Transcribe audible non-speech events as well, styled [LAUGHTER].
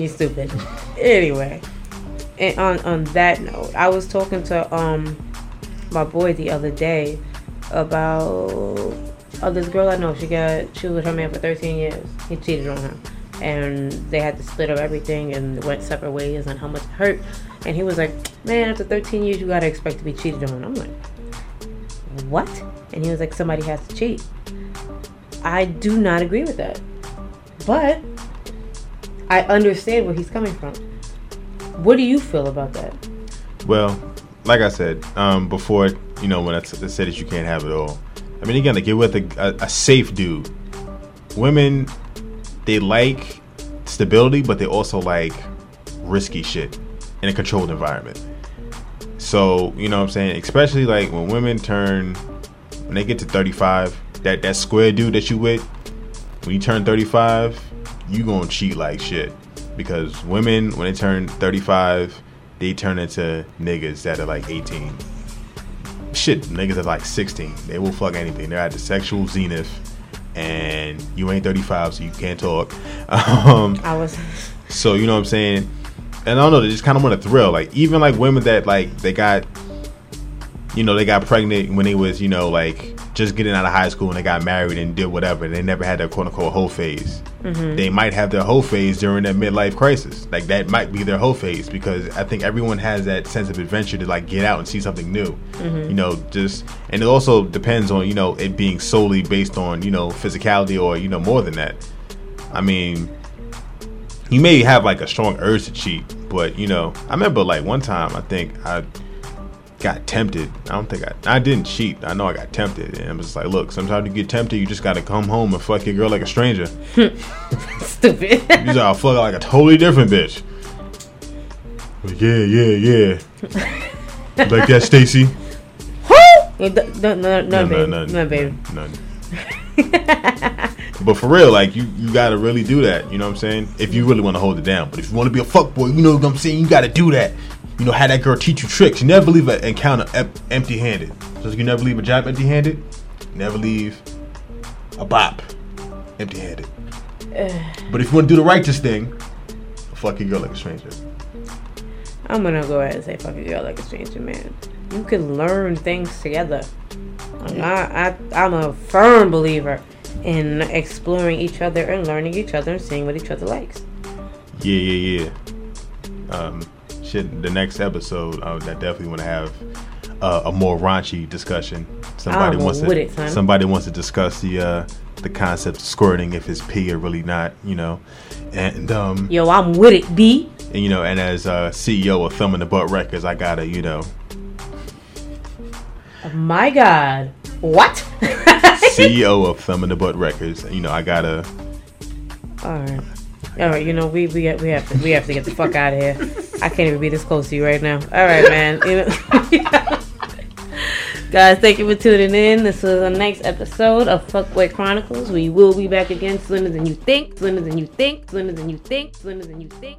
You stupid. anyway, and on on that note, I was talking to um my boy the other day about oh this girl I know. She got she was with her man for 13 years. He cheated on her, and they had to split up everything and went separate ways and how much hurt. And he was like, man, after 13 years, you gotta expect to be cheated on. I'm like, what? And he was like, somebody has to cheat. I do not agree with that, but I understand where he's coming from. What do you feel about that? Well, like I said um, before, you know, when I, t- I said that you can't have it all. I mean, again, like you're with a, a, a safe dude. Women, they like stability, but they also like risky shit in a controlled environment. So, you know what I'm saying? Especially like when women turn, when they get to 35, that, that square dude that you with, when you turn 35, you gonna cheat like shit. Because women, when they turn 35, they turn into niggas that are like 18. Shit, niggas are like 16. They will fuck anything. They're at the sexual zenith, and you ain't 35, so you can't talk. [LAUGHS] Um, I was. so you know what I'm saying? And I don't know, they just kind of want a thrill. Like even like women that like they got, you know, they got pregnant when they was you know like just getting out of high school and they got married and did whatever. They never had their quote unquote whole phase. Mm-hmm. They might have their whole phase during that midlife crisis. Like that might be their whole phase because I think everyone has that sense of adventure to like get out and see something new. Mm-hmm. You know, just and it also depends on you know it being solely based on you know physicality or you know more than that. I mean, you may have like a strong urge to cheat, but you know, I remember like one time I think I got tempted. I don't think I I didn't cheat. I know I got tempted, and I was like, look, sometimes you get tempted, you just gotta come home and fuck your girl like a stranger. [LAUGHS] Stupid. you just gotta fuck like a totally different bitch. Like, yeah, yeah, yeah. like that, Stacy. [LAUGHS] no, no, no, no, baby. No, no, baby. No, but for real, like you, you gotta really do that. You know what I'm saying? If you really want to hold it down, but if you want to be a fuck boy, you know what I'm saying? You gotta do that you know, have that girl teach you tricks. You never leave an encounter empty handed. So you never leave a job empty handed. Never leave a bop empty handed. [SIGHS] but if you want to do the righteous thing, fuck your girl like a stranger. I'm gonna go ahead and say fuck your girl like a stranger, man. You can learn things together. I, I, I'm a firm believer in exploring each other and learning each other and seeing what each other likes. Yeah, yeah, yeah. Um, shit, the next episode, uh, I definitely want to have uh, a more raunchy discussion. Somebody wants to it, somebody wants to discuss the uh, the concept of squirting if it's pee or really not, you know. And um, yo, I'm with it, B. And you know, and as uh, CEO of Thumb in the Butt Records, I gotta, you know. my God, what? [LAUGHS] CEO of Thumb in the Butt Records, you know, I gotta. All right. All right, you know we we we have to we have to get the fuck out of here. I can't even be this close to you right now. All right, man. [LAUGHS] Guys, thank you for tuning in. This is the next episode of Fuckboy Chronicles. We will be back again sooner than you think, sooner than you think, sooner than you think, sooner than you think.